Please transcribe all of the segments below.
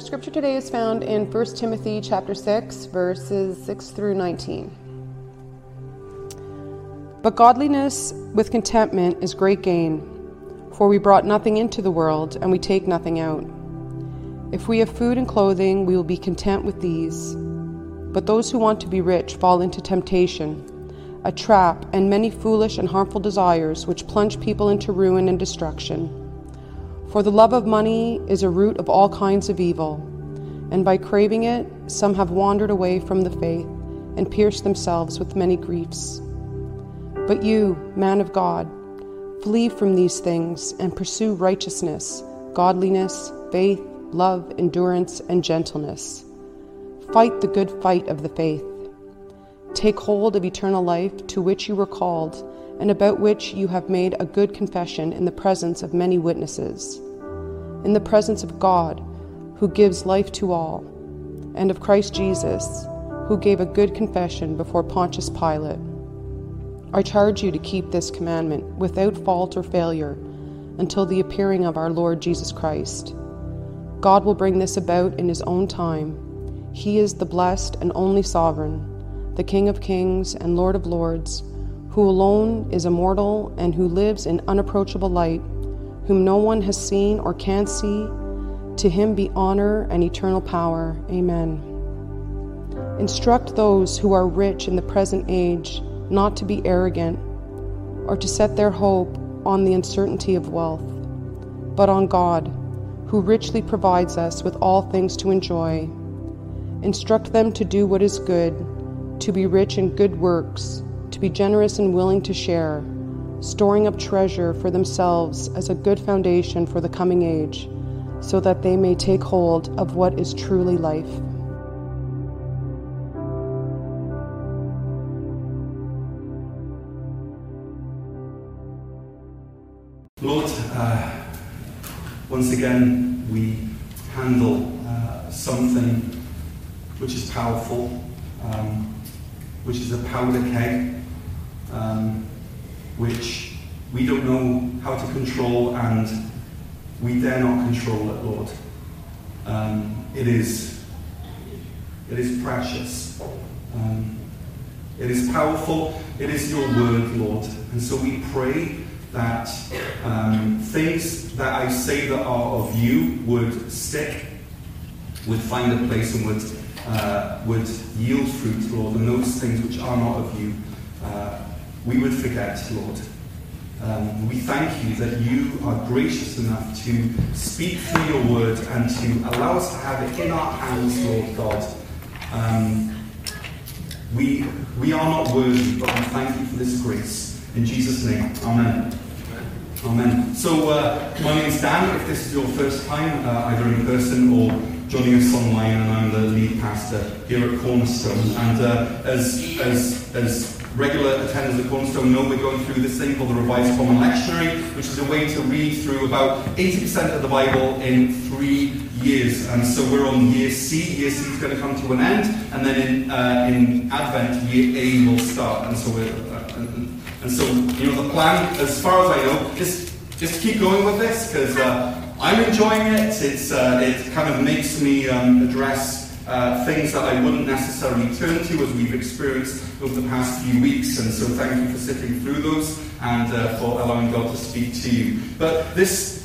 Our scripture today is found in 1 Timothy chapter 6 verses 6 through 19. But godliness with contentment is great gain, for we brought nothing into the world and we take nothing out. If we have food and clothing, we will be content with these. But those who want to be rich fall into temptation, a trap, and many foolish and harmful desires which plunge people into ruin and destruction. For the love of money is a root of all kinds of evil, and by craving it, some have wandered away from the faith and pierced themselves with many griefs. But you, man of God, flee from these things and pursue righteousness, godliness, faith, love, endurance, and gentleness. Fight the good fight of the faith. Take hold of eternal life to which you were called and about which you have made a good confession in the presence of many witnesses, in the presence of God, who gives life to all, and of Christ Jesus, who gave a good confession before Pontius Pilate. I charge you to keep this commandment without fault or failure until the appearing of our Lord Jesus Christ. God will bring this about in His own time. He is the blessed and only sovereign, the King of kings and Lord of lords, who alone is immortal and who lives in unapproachable light, whom no one has seen or can see. To him be honor and eternal power. Amen. Instruct those who are rich in the present age not to be arrogant or to set their hope on the uncertainty of wealth, but on God, who richly provides us with all things to enjoy. Instruct them to do what is good, to be rich in good works, to be generous and willing to share, storing up treasure for themselves as a good foundation for the coming age, so that they may take hold of what is truly life. Lord, uh, once again we handle uh, something which is powerful, um, which is a powder keg, um, which we don't know how to control and we dare not control it, Lord. Um, it is, it is precious. Um, it is powerful. It is your word, Lord. And so we pray that um, things that I say that are of you would stick, would find a place and would, uh, would yield fruit, Lord, and those things which are not of you, uh, we would forget, Lord. Um, we thank you that you are gracious enough to speak through your word and to allow us to have it in our hands, Lord God. Um, we, we are not worthy, but we thank you for this grace. In Jesus' name, Amen. Amen. So, uh, my name is Dan. If this is your first time, uh, either in person or joining us online, and I'm the lead pastor here at Cornerstone. And uh, as, as, as regular attenders at Cornerstone know, we're going through this thing called the Revised Common Lectionary, which is a way to read through about 80% of the Bible in three years. And so we're on year C. Year C is going to come to an end, and then in, uh, in Advent, year A will start. And so we're and so, you know, the plan, as far as I know, is just keep going with this because uh, I'm enjoying it. It's, uh, it kind of makes me um, address uh, things that I wouldn't necessarily turn to as we've experienced over the past few weeks. And so, thank you for sitting through those and uh, for allowing God to speak to you. But this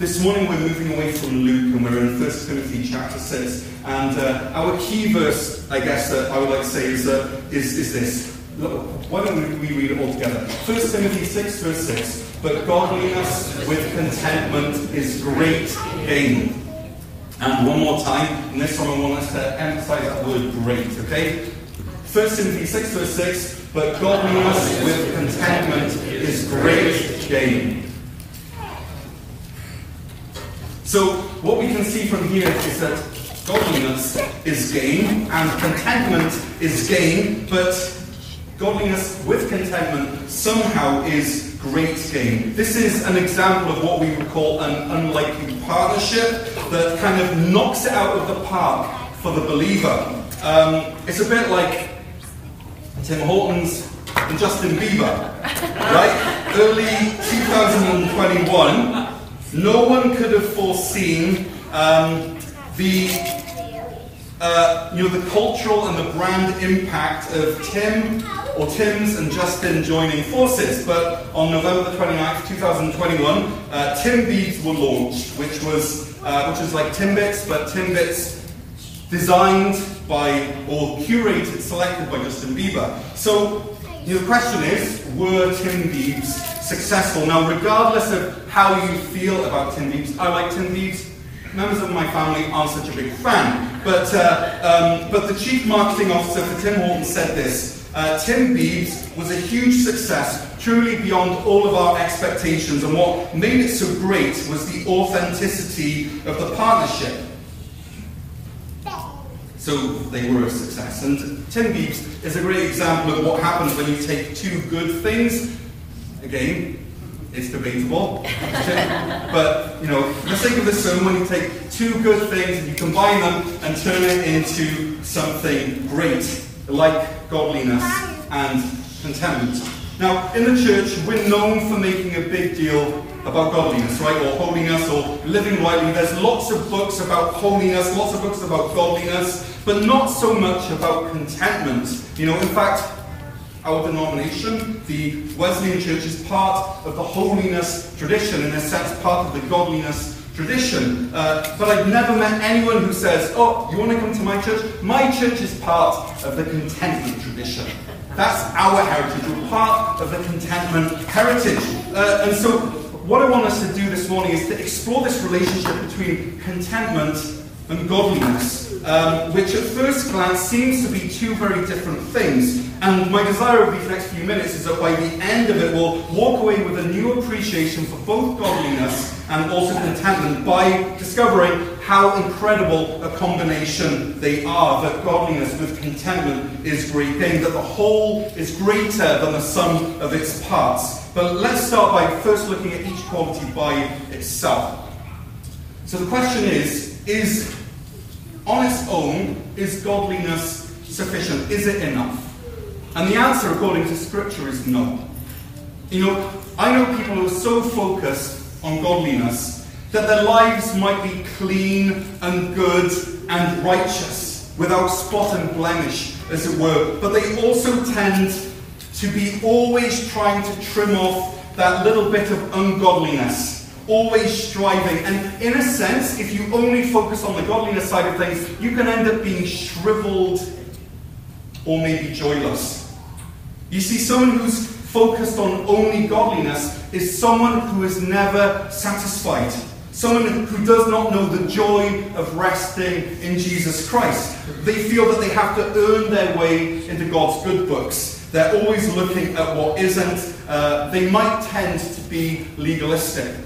this morning we're moving away from Luke and we're in 1 Timothy chapter 6. And uh, our key verse, I guess, that I would like to say is, uh, is, is this. Why don't we read it all together? 1 Timothy 6, verse 6. But godliness with contentment is great gain. And one more time, and this time I want us to emphasize that word great, okay? 1 Timothy 6, verse 6. But godliness with contentment is great gain. So, what we can see from here is that godliness is gain and contentment is gain, but Godliness with contentment somehow is great game. This is an example of what we would call an unlikely partnership that kind of knocks it out of the park for the believer. Um, it's a bit like Tim Hortons and Justin Bieber, right? Early 2021, no one could have foreseen um, the uh, you know, the cultural and the brand impact of Tim or Tim's and Justin joining forces. But on November 29th, 2021, uh, Timbiebs were launched, which was, uh, which was like Timbits, but Timbiebs designed by or curated, selected by Justin Bieber. So you know, the question is, were Timbiebs successful? Now, regardless of how you feel about Timbits, I like Timbits members of my family aren't such a big fan. But, uh, um, but the chief marketing officer for Tim Hortons said this. Uh, Timbiebs was a huge success, truly beyond all of our expectations. And what made it so great was the authenticity of the partnership. So they were a success. And Timbiebs is a great example of what happens when you take two good things, again, it's debatable. but, you know, the sake of the sermon, when you take two good things and you combine them and turn it into something great, like godliness and contentment. Now, in the church, we're known for making a big deal about godliness, right? Or holiness, or living rightly. There's lots of books about holiness, lots of books about godliness, but not so much about contentment. You know, in fact, our denomination, the Wesleyan Church, is part of the holiness tradition, in a sense, part of the godliness tradition. Uh, but I've never met anyone who says, Oh, you want to come to my church? My church is part of the contentment tradition. That's our heritage. We're part of the contentment heritage. Uh, and so, what I want us to do this morning is to explore this relationship between contentment and godliness, um, which at first glance seems to be two very different things. And my desire over these next few minutes is that by the end of it, we'll walk away with a new appreciation for both godliness and also contentment by discovering how incredible a combination they are. That godliness with contentment is great thing, that the whole is greater than the sum of its parts. But let's start by first looking at each quality by itself. So the question is is on its own, is godliness sufficient? Is it enough? And the answer, according to Scripture, is no. You know, I know people who are so focused on godliness that their lives might be clean and good and righteous, without spot and blemish, as it were, but they also tend to be always trying to trim off that little bit of ungodliness, always striving. And in a sense, if you only focus on the godliness side of things, you can end up being shriveled or maybe joyless. You see, someone who's focused on only godliness is someone who is never satisfied. Someone who does not know the joy of resting in Jesus Christ. They feel that they have to earn their way into God's good books. They're always looking at what isn't. Uh, they might tend to be legalistic.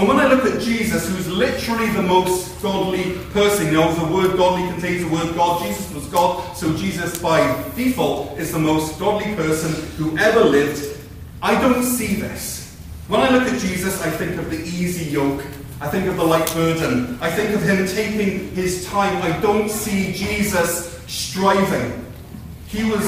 And when I look at Jesus, who's literally the most godly person, you know, the word godly contains the word God. Jesus was God, so Jesus by default is the most godly person who ever lived. I don't see this. When I look at Jesus, I think of the easy yoke. I think of the light burden. I think of him taking his time. I don't see Jesus striving. He was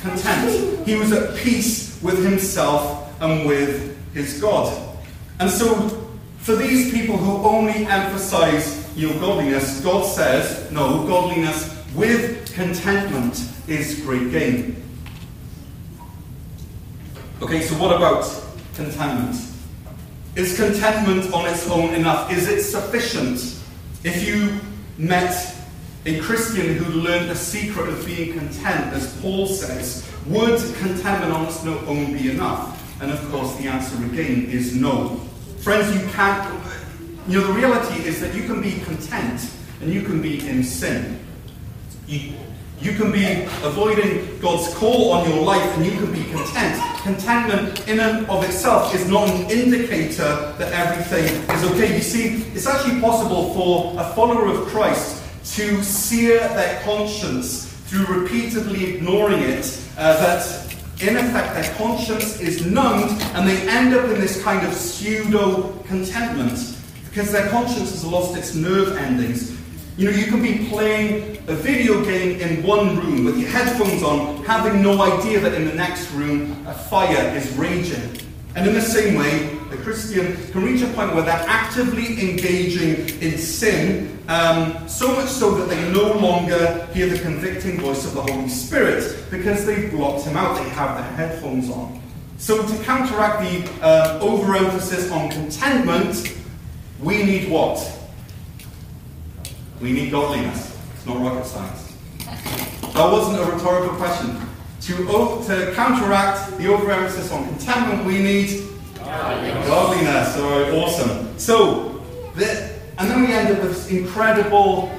content. He was at peace with himself and with his God. And so for these people who only emphasize your godliness, God says, no, godliness with contentment is great gain. Okay, so what about contentment? Is contentment on its own enough? Is it sufficient? If you met a Christian who learned the secret of being content, as Paul says, would contentment on its own be enough? And of course, the answer again is no. Friends, you can't. You know, the reality is that you can be content and you can be in sin. You, you can be avoiding God's call on your life and you can be content. Contentment in and of itself is not an indicator that everything is okay. You see, it's actually possible for a follower of Christ to sear their conscience through repeatedly ignoring it, uh, that in effect, their conscience is numbed and they end up in this kind of pseudo contentment because their conscience has lost its nerve endings. You know, you can be playing a video game in one room with your headphones on, having no idea that in the next room a fire is raging. And in the same way, a Christian can reach a point where they're actively engaging in sin, um, so much so that they no longer hear the convicting voice of the Holy Spirit because they've blocked him out. They have their headphones on. So, to counteract the uh, overemphasis on contentment, we need what? We need godliness. It's not rocket science. That wasn't a rhetorical question. To, to counteract the overemphasis on contentment, we need godliness. right, awesome. So, the, and then we end up with this incredible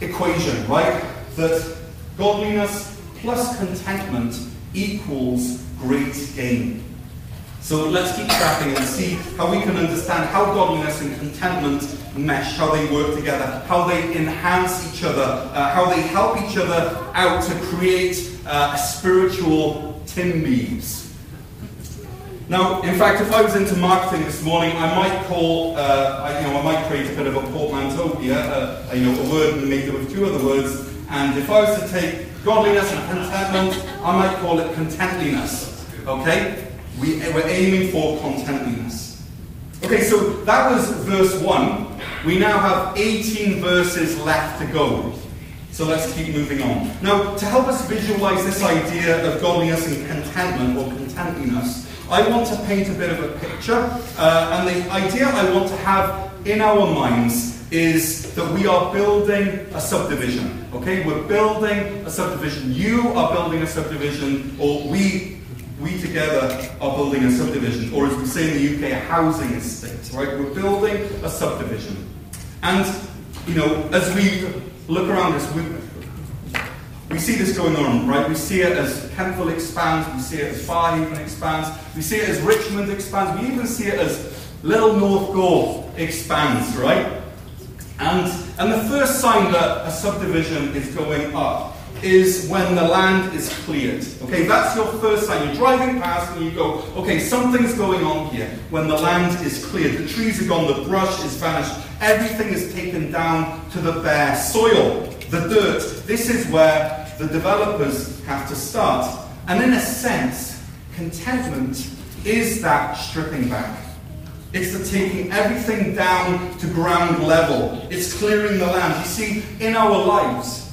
equation, right? That godliness plus contentment equals great gain. So let's keep tracking and see how we can understand how godliness and contentment mesh, how they work together, how they enhance each other, uh, how they help each other out to create uh, a spiritual Timbiebs. Now, in fact, if I was into marketing this morning, I might call, uh, I, you know, I might create a bit of a portmanteau here, uh, you know, a word and make it with two other words. And if I was to take godliness and contentment, I might call it contentliness. Okay? We, we're aiming for contentliness. Okay, so that was verse 1. We now have 18 verses left to go. So let's keep moving on. Now, to help us visualize this idea of godliness and contentment or contentliness, I want to paint a bit of a picture. Uh, and the idea I want to have in our minds is that we are building a subdivision. Okay? We're building a subdivision. You are building a subdivision, or we we together are building a subdivision, or as we say in the UK, a housing estate, right? We're building a subdivision. And, you know, as we look around us, we, we see this going on, right? We see it as Kemptville expands, we see it as Barrhaven expands, we see it as Richmond expands, we even see it as Little North Gower expands, right? And, and the first sign that a subdivision is going up is when the land is cleared. Okay, that's your first sign. You're driving past and you go, okay, something's going on here. When the land is cleared, the trees are gone, the brush is vanished, everything is taken down to the bare soil, the dirt. This is where the developers have to start. And in a sense, contentment is that stripping back. It's the taking everything down to ground level. It's clearing the land. You see, in our lives,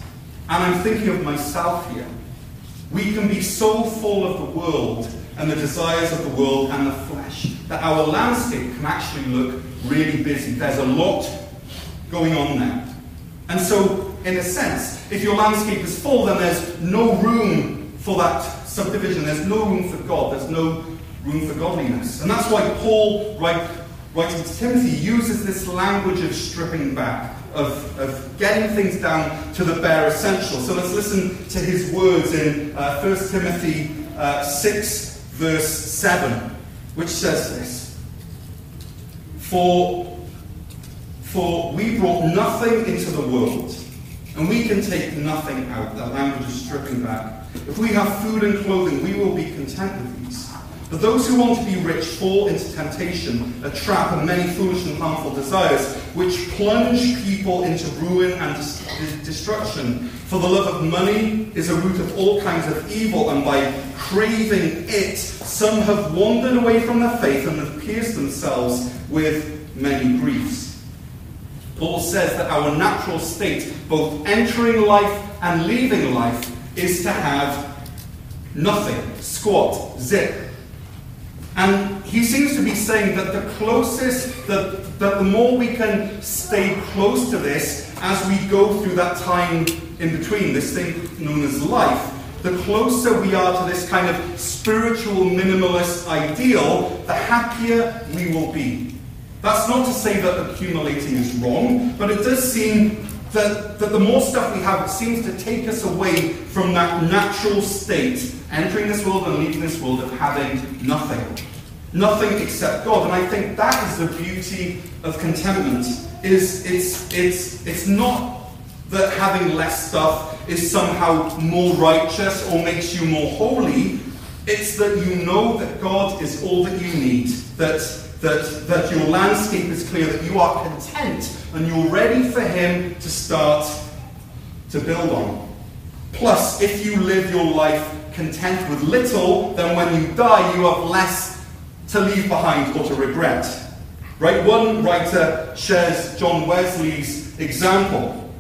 and I'm thinking of myself here. We can be so full of the world and the desires of the world and the flesh that our landscape can actually look really busy. There's a lot going on there. And so, in a sense, if your landscape is full, then there's no room for that subdivision. There's no room for God. There's no room for godliness. And that's why Paul, writing to Timothy, uses this language of stripping back of, of getting things down to the bare essentials. So let's listen to his words in uh, 1 Timothy uh, 6, verse 7, which says this For, for we brought nothing into the world, and we can take nothing out. That language is stripping back. If we have food and clothing, we will be content with these. But those who want to be rich fall into temptation, a trap, and many foolish and harmful desires, which plunge people into ruin and destruction. For the love of money is a root of all kinds of evil, and by craving it, some have wandered away from the faith and have pierced themselves with many griefs. Paul says that our natural state, both entering life and leaving life, is to have nothing, squat, zip, and he seems to be saying that the closest, that, that the more we can stay close to this as we go through that time in between, this thing known as life, the closer we are to this kind of spiritual minimalist ideal, the happier we will be. That's not to say that accumulating is wrong, but it does seem that, that the more stuff we have, it seems to take us away from that natural state, entering this world and leaving this world of having nothing. Nothing except God. And I think that is the beauty of contentment. Is it's it's it's not that having less stuff is somehow more righteous or makes you more holy. It's that you know that God is all that you need. That that, that your landscape is clear, that you are content and you're ready for Him to start to build on. Plus, if you live your life content with little, then when you die, you have less to leave behind or to regret. Right? One writer shares John Wesley's example.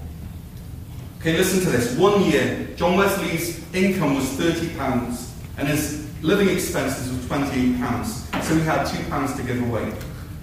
Okay, listen to this. One year, John Wesley's income was £30 and his living expenses were £28, so he had £2 to give away.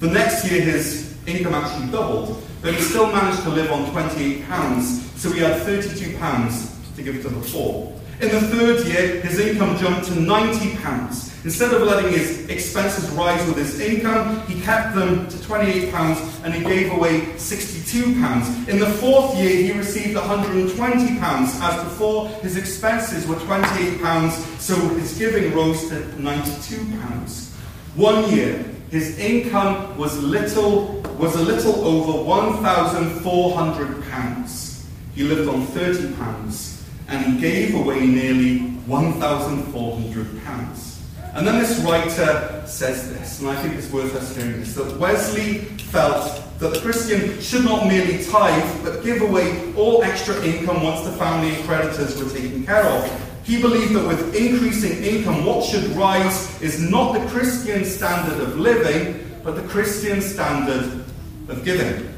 The next year, his income actually doubled, but he still managed to live on £28, so he had £32 to give to the poor. In the third year, his income jumped to £90. Instead of letting his expenses rise with his income, he kept them to £28 and he gave away £62. In the fourth year, he received £120. As before, his expenses were £28, so his giving rose to £92. One year, his income was little was a little over £1,400. He lived on £30 and he gave away nearly £1,400. And then this writer says this, and I think it's worth us hearing this that Wesley felt that the Christian should not merely tithe, but give away all extra income once the family and creditors were taken care of. He believed that with increasing income, what should rise is not the Christian standard of living, but the Christian standard of giving.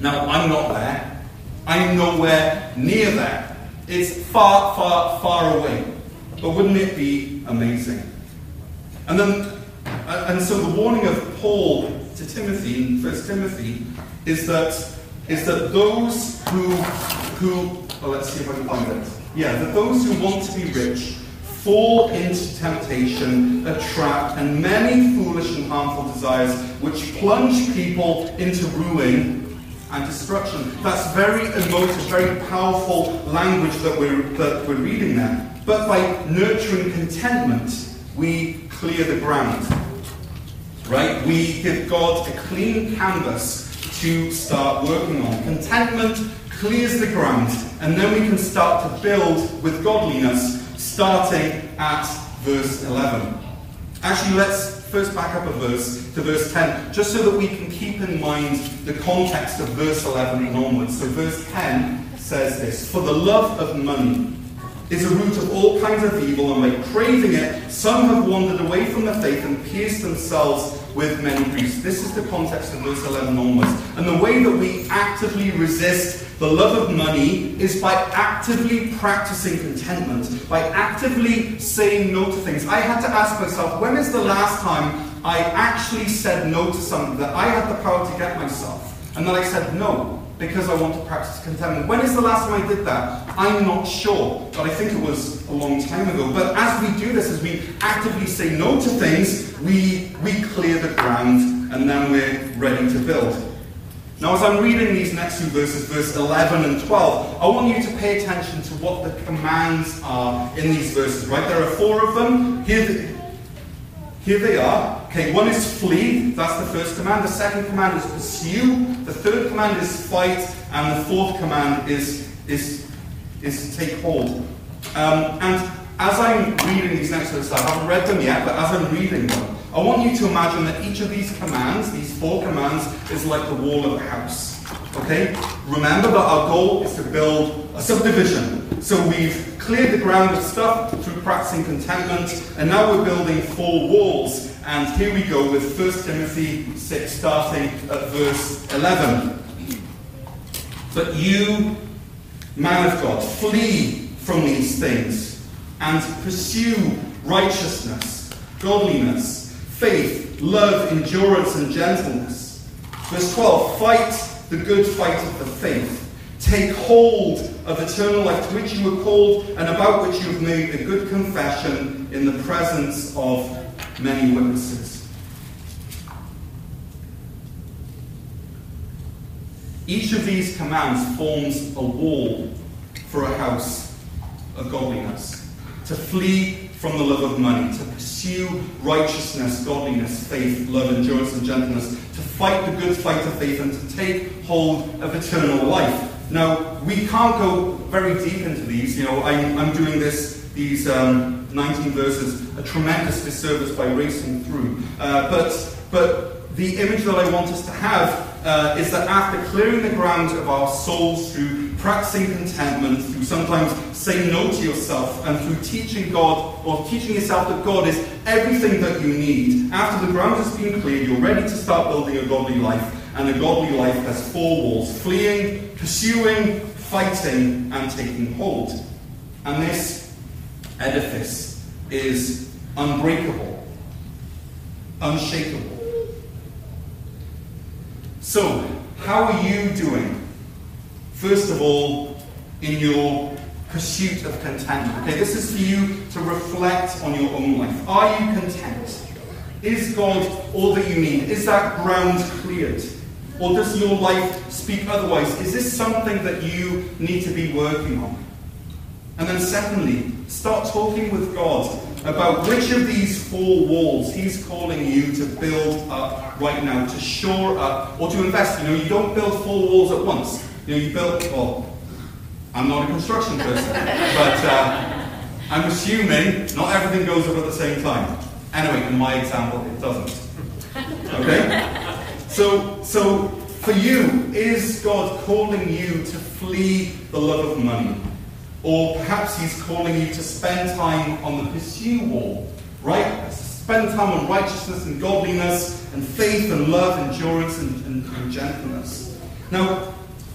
Now, I'm not there. I'm nowhere near there. It's far, far, far away. But wouldn't it be amazing? And then, and so the warning of Paul to Timothy in First Timothy is that is that those who who well, let's see if I can find it. Yeah, that those who want to be rich fall into temptation, a trap, and many foolish and harmful desires which plunge people into ruin and destruction. That's very emotive, very powerful language that we're, that we're reading there. But by nurturing contentment, we clear the ground. Right? We give God a clean canvas to start working on. Contentment clears the ground, and then we can start to build with godliness, starting at verse 11. Actually, let's first back up a verse to verse 10, just so that we can keep in mind the context of verse 11 and onwards. So, verse 10 says this For the love of money is a root of all kinds of evil, and by craving it, some have wandered away from the faith and pierced themselves with many priests. This is the context of 11 onwards. And the way that we actively resist the love of money is by actively practicing contentment, by actively saying no to things. I had to ask myself, when is the last time I actually said no to something that I had the power to get myself? And then I said no because I want to practice contentment. When is the last time I did that? I'm not sure, but I think it was a long time ago. But as we do this, as we actively say no to things, we, we clear the ground and then we're ready to build. Now, as I'm reading these next two verses, verse 11 and 12, I want you to pay attention to what the commands are in these verses, right? There are four of them. Here, here they are. Okay, one is flee, that's the first command. The second command is pursue. The third command is fight. And the fourth command is, is, is take hold. Um, and as I'm reading these next verses, I haven't read them yet, but as I'm reading them, I want you to imagine that each of these commands, these four commands, is like the wall of a house. Okay? Remember that our goal is to build a subdivision. So we've cleared the ground of stuff through practicing contentment, and now we're building four walls. And here we go with 1 Timothy 6, starting at verse 11. But you, man of God, flee from these things and pursue righteousness, godliness, faith, love, endurance, and gentleness. Verse 12 Fight the good fight of the faith. Take hold of eternal life to which you were called and about which you have made a good confession in the presence of many witnesses. Each of these commands forms a wall for a house of godliness. To flee from the love of money, to pursue righteousness, godliness, faith, love, endurance, and gentleness, to fight the good fight of faith, and to take hold of eternal life. Now, we can't go very deep into these. You know, I'm, I'm doing this, these um, 19 verses, a tremendous disservice by racing through. Uh, but, but the image that I want us to have uh, is that after clearing the ground of our souls through practicing contentment, through sometimes saying no to yourself, and through teaching God or teaching yourself that God is everything that you need, after the ground has been cleared, you're ready to start building a godly life. And a godly life has four walls fleeing, pursuing, fighting, and taking hold. And this edifice is unbreakable, unshakable. So, how are you doing? First of all, in your pursuit of contentment. Okay, this is for you to reflect on your own life. Are you content? Is God all that you need? Is that ground cleared? Or does your life speak otherwise? Is this something that you need to be working on? And then, secondly, start talking with God about which of these four walls He's calling you to build up right now, to shore up, or to invest. You know, you don't build four walls at once. You know, you build, well, I'm not a construction person, but uh, I'm assuming not everything goes up at the same time. Anyway, in my example, it doesn't. Okay? So, so for you, is God calling you to flee the love of money? Or perhaps He's calling you to spend time on the pursue wall, right? Spend time on righteousness and godliness and faith and love, endurance and, and, and gentleness. Now,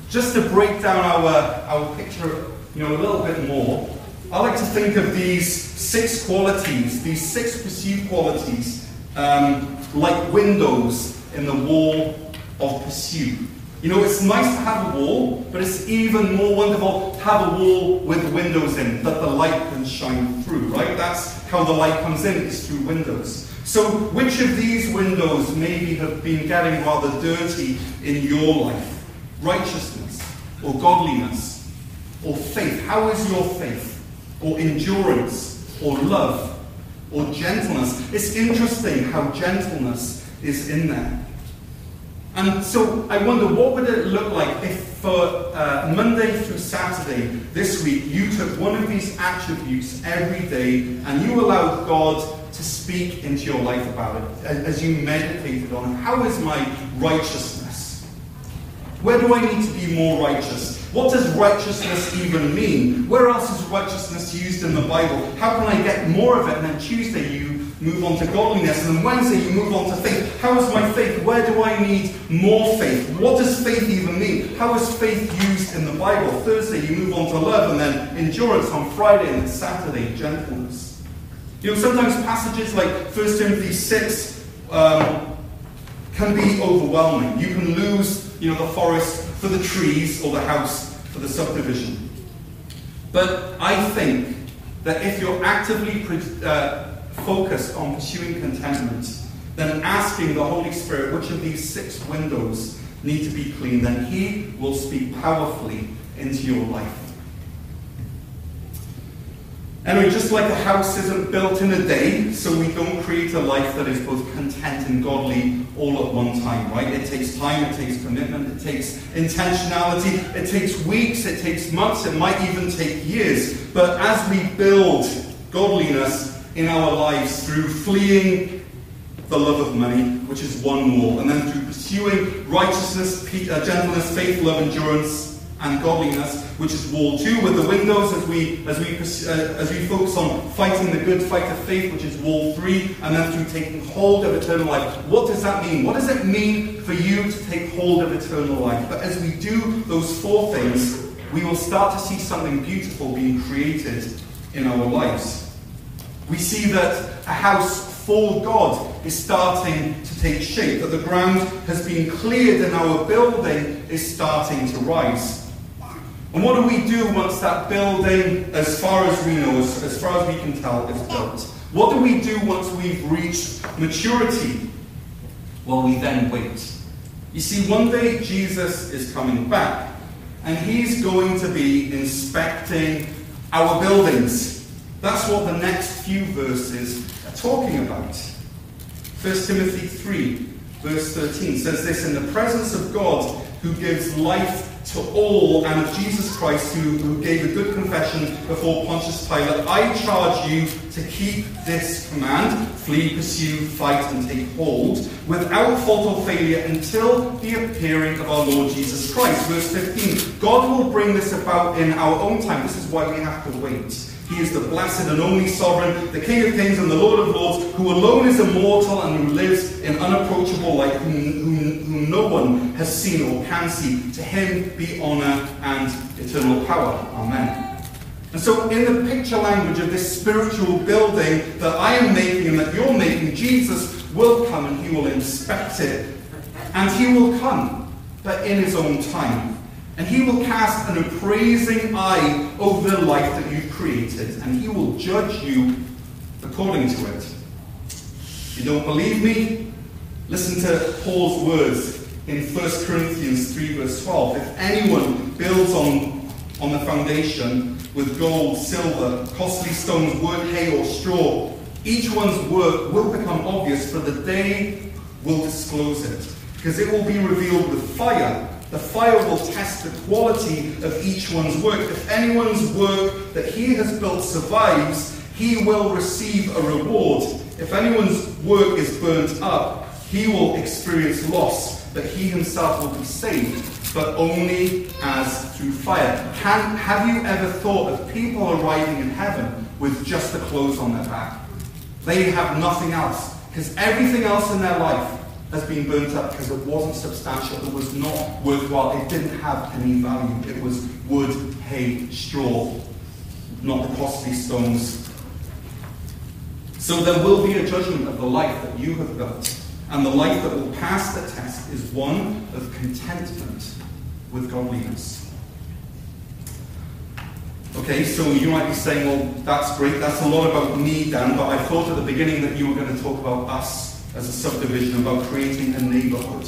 just to break down our, our picture you know, a little bit more, I like to think of these six qualities, these six pursuit qualities, um, like windows in the wall of pursuit. You know, it's nice to have a wall, but it's even more wonderful to have a wall with windows in that the light can shine through, right? That's how the light comes in, is through windows. So, which of these windows maybe have been getting rather dirty in your life? Righteousness, or godliness, or faith? How is your faith? Or endurance, or love, or gentleness? It's interesting how gentleness is in there. And so I wonder what would it look like if for uh, Monday through Saturday this week you took one of these attributes every day and you allowed God to speak into your life about it as you meditated on how is my righteousness? Where do I need to be more righteous? What does righteousness even mean? Where else is righteousness used in the Bible? How can I get more of it? And then Tuesday you move on to godliness, and then Wednesday you move on to faith. How is my faith? Where do I need more faith? What does faith even mean? How is faith used in the Bible? Thursday you move on to love, and then endurance on Friday, and Saturday gentleness. You know, sometimes passages like 1 Timothy 6 um, can be overwhelming. You can lose, you know, the forest for the trees or the house for the subdivision. But I think that if you're actively uh, focused on pursuing contentment, then asking the Holy Spirit which of these six windows need to be cleaned, then He will speak powerfully into your life. Anyway, just like a house isn't built in a day, so we don't create a life that is both content and godly all at one time, right? It takes time, it takes commitment, it takes intentionality, it takes weeks, it takes months, it might even take years. But as we build godliness, in our lives through fleeing the love of money, which is one and then through pursuing righteousness, uh, gentleness, faith, love, endurance, and godliness, which is wall two, with the windows as we as we uh, as we focus on fighting the good fight of faith, which is wall three, and then through taking hold of eternal life. What does that mean? What does it mean for you to take hold of eternal life? But as we do those four things, we will start to see something beautiful being created in our lives we see that a house for God is starting to take shape, that the ground has been cleared and our building is starting to rise. And what do we do once that building, as far as we know, as, far as we can tell, is built? What do we do once we've reached maturity? Well, we then wait. You see, one day Jesus is coming back, and he's going to be inspecting our buildings. That's what the next few verses are talking about. 1 Timothy 3, verse 13 says this In the presence of God, who gives life to all and of Jesus Christ, who, who gave a good confession before Pontius Pilate, I charge you to keep this command flee, pursue, fight, and take hold without fault or failure until the appearing of our Lord Jesus Christ. Verse 15 God will bring this about in our own time. This is why we have to wait. He is the blessed and only sovereign, the King of kings and the Lord of lords, who alone is immortal and who lives in unapproachable light, whom, whom, whom no one has seen or can see. To him be honour and eternal power. Amen. And so, in the picture language of this spiritual building that I am making and that you're making, Jesus will come and he will inspect it. And he will come, but in his own time. And he will cast an appraising eye over the life that you've created, and he will judge you according to it. If you don't believe me, listen to Paul's words in 1 Corinthians 3, verse 12. If anyone builds on, on the foundation with gold, silver, costly stones, wood, hay, or straw, each one's work will become obvious, for the day will disclose it, because it will be revealed with fire the fire will test the quality of each one's work. If anyone's work that he has built survives, he will receive a reward. If anyone's work is burnt up, he will experience loss, but he himself will be saved, but only as through fire. Can, have you ever thought of people arriving in heaven with just the clothes on their back? They have nothing else, because everything else in their life has been burnt up because it wasn't substantial, it was not worthwhile, it didn't have any value. It was wood, hay, straw, not the costly stones. So there will be a judgment of the life that you have built. And the life that will pass the test is one of contentment with godliness. Okay, so you might be saying, well, that's great, that's a lot about me, Dan, but I thought at the beginning that you were going to talk about us as a subdivision about creating a neighborhood,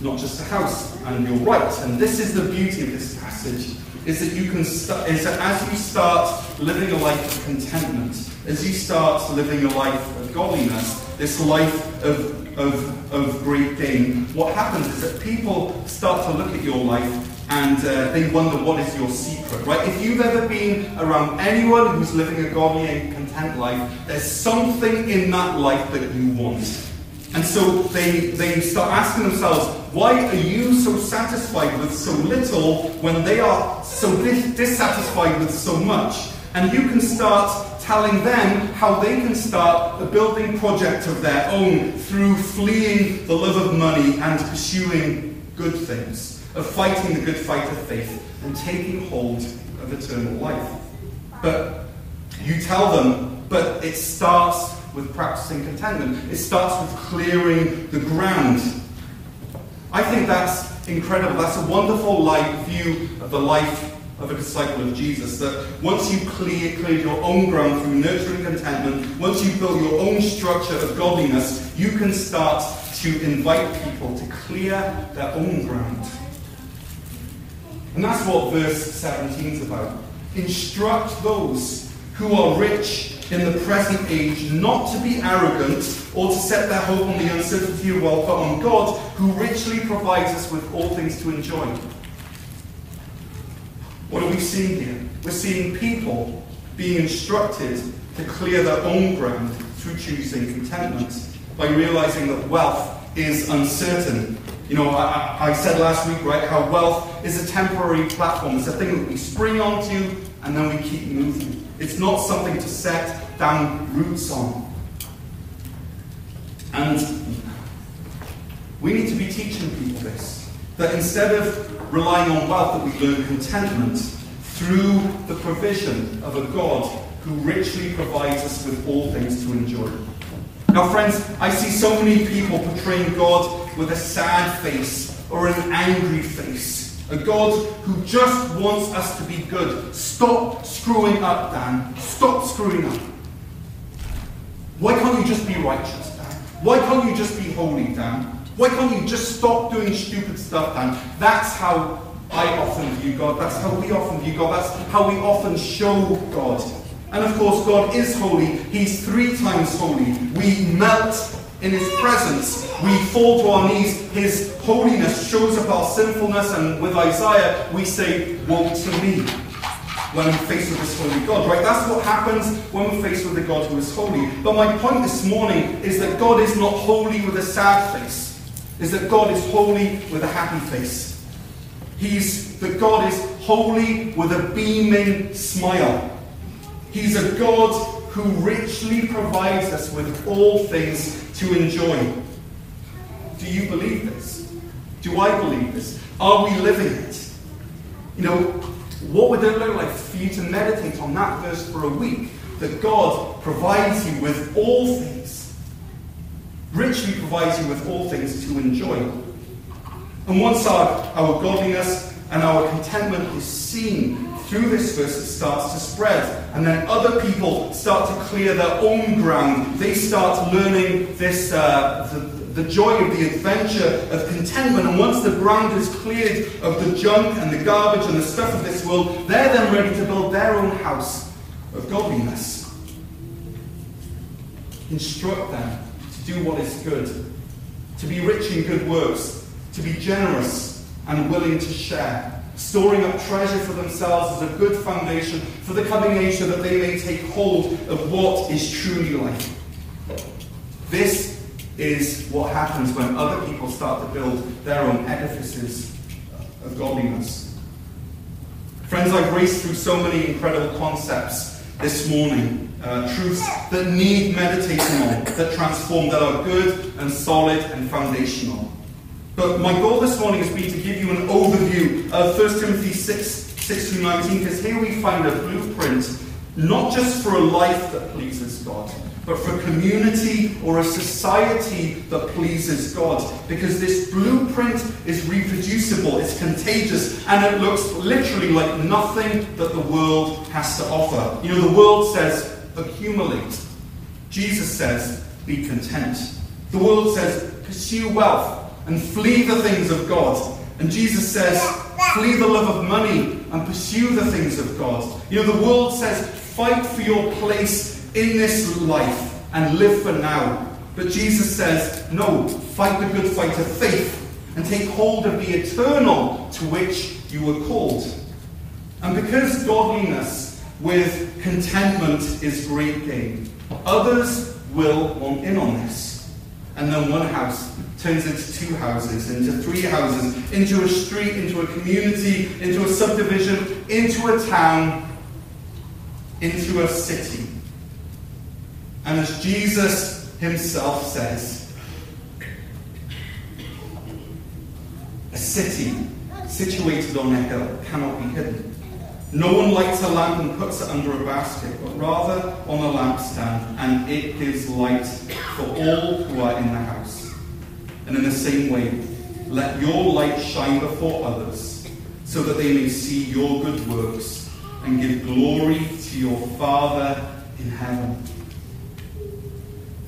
not just a house. And you're right. And this is the beauty of this passage, is that you can start, is that as you start living a life of contentment, as you start living a life of godliness, this life of, of, of great gain, what happens is that people start to look at your life and uh, they wonder what is your secret, right? If you've ever been around anyone who's living a godly and life, there's something in that life that you want. And so they, they start asking themselves, why are you so satisfied with so little when they are so dis- dissatisfied with so much? And you can start telling them how they can start a building project of their own through fleeing the love of money and pursuing good things of fighting the good fight of faith and taking hold of eternal life. But you tell them, but it starts with practicing contentment. It starts with clearing the ground. I think that's incredible. That's a wonderful light view of the life of a disciple of Jesus. That once you clear, clear your own ground through nurturing contentment, once you build your own structure of godliness, you can start to invite people to clear their own ground. And that's what verse 17 is about. Instruct those who are rich in the present age not to be arrogant or to set their hope on the uncertainty of wealth, but on God, who richly provides us with all things to enjoy. What are we seeing here? We're seeing people being instructed to clear their own ground through choosing contentment by realizing that wealth is uncertain you know, I, I, said last week, right, how wealth is a temporary platform. It's a thing that we spring onto and then we keep moving. It's not something to set down roots on. And we need to be teaching people this. That instead of relying on wealth, that we learn contentment through the provision of a God who richly provides us with all things to enjoy. Now, friends, I see so many people portraying God with a sad face or an angry face. A God who just wants us to be good. Stop screwing up, Dan. Stop screwing up. Why can't you just be righteous, Dan? Why can't you just be holy, Dan? Why can't you just stop doing stupid stuff, Dan? That's how I often view God. That's how we often view God. That's how we often show God. And of course, God is holy. He's three times holy. We melt In His presence, we fall to our knees. His holiness shows up our sinfulness, and with Isaiah, we say, Woe to me when we're faced with this holy God, right? That's what happens when we're faced with a God who is holy. But my point this morning is that God is not holy with a sad face, is that God is holy with a happy face. He's that God is holy with a beaming smile. He's a God who richly provides us with all things to enjoy. Do you believe this? Do I believe this? Are we living it? You know, what would it look like for you to meditate on that verse for a week? That God provides you with all things, richly provides you with all things to enjoy. And once our, our godliness and our contentment is seen through this verse, it starts to spread. And then other people start to clear their own ground. They start learning this, uh, the, the joy of the adventure of contentment. And once the ground is cleared of the junk and the garbage and the stuff of this world, they're then ready to build their own house of godliness. Instruct them to do what is good, to be rich in good works, to be generous and willing to share, storing up treasure for themselves as a good foundation for the coming age so that they may take hold of what is truly life. This is what happens when other people start to build their own edifices of godliness. Friends, I've raced through so many incredible concepts this morning. Uh, truths that need meditating on, that transform, that are good and solid and foundational. But my goal this morning has been to give you an overview of 1 Timothy 6, 6 through 19, because here we find a blueprint, not just for a life that pleases God, but for a community or a society that pleases God. Because this blueprint is reproducible, it's contagious, and it looks literally like nothing that the world has to offer. You know, the world says accumulate, Jesus says be content. The world says pursue wealth and flee the things of God. And Jesus says, flee the love of money and pursue the things of God. You know, the world says, fight for your place in this life and live for now. But Jesus says, no, fight the good fight of faith and take hold of the eternal to which you were called. And because godliness with contentment is great gain, others will want in on this. And then one house turns into two houses, into three houses, into a street, into a community, into a subdivision, into a town, into a city. And as Jesus himself says, a city situated on a hill cannot be hidden. No one lights a lamp and puts it under a basket, but rather on a lampstand, and it gives light for all who are in the house. And in the same way, let your light shine before others, so that they may see your good works and give glory to your Father in heaven.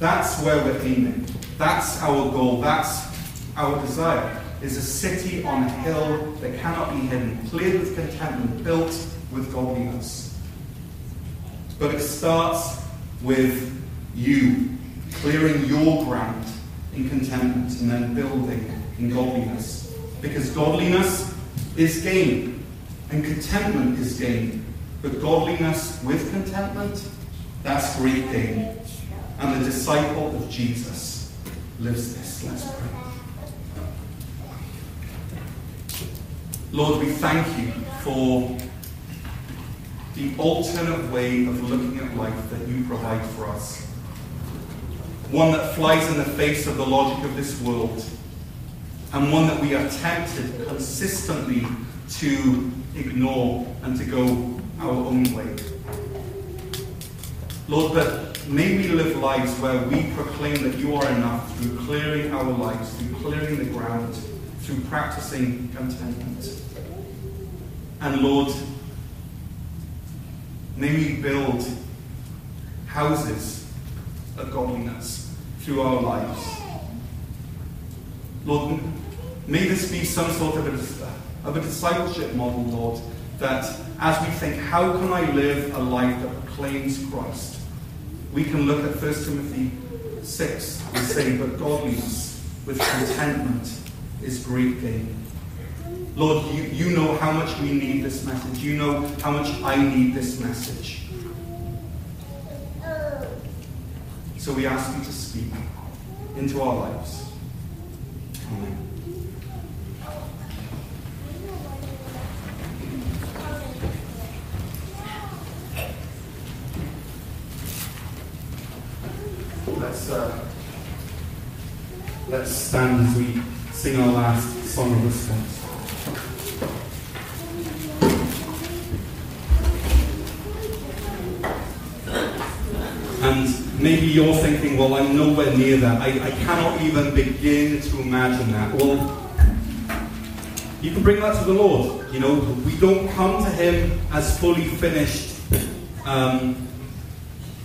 That's where we're aiming. That's our goal. That's our desire. Is a city on a hill that cannot be hidden, cleared with contentment, built with godliness. But it starts with you clearing your ground in contentment and then building in godliness. Because godliness is gain, and contentment is gain. But godliness with contentment, that's great gain and the disciple of Jesus lives this. Let's pray. Lord, we thank you for the alternate way of looking at life that you provide for us. One that flies in the face of the logic of this world, and one that we are tempted consistently to ignore and to go our own way. Lord, but May we live lives where we proclaim that you are enough through clearing our lives, through clearing the ground, through practicing contentment. And Lord, may we build houses of godliness through our lives. Lord, may this be some sort of a, of a discipleship model, Lord, that as we think, how can I live a life that proclaims Christ? we can look at 1 Timothy 6, we say, But godliness with contentment is great gain. Lord, you, you know how much we need this message. You know how much I need this message. So we ask you to speak into our lives. Amen. Let's, uh, let's stand as we sing our last song of response. And maybe you're thinking, well, I'm nowhere near that. I, I cannot even begin to imagine that. Well, you can bring that to the Lord. You know, we don't come to Him as fully finished um,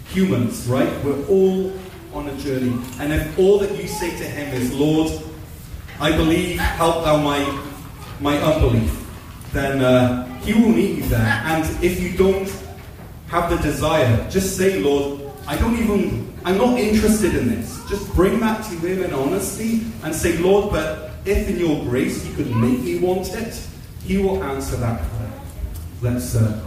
humans, right? We're all on a journey. And if all that you say to Him is, Lord, I believe, help thou my, my unbelief, then uh, He will meet you there. And if you don't have the desire, just say, Lord, I don't even, I'm not interested in this. Just bring that to Him in honesty and say, Lord, but if in your grace you could make me want it, He will answer that prayer. Let's uh.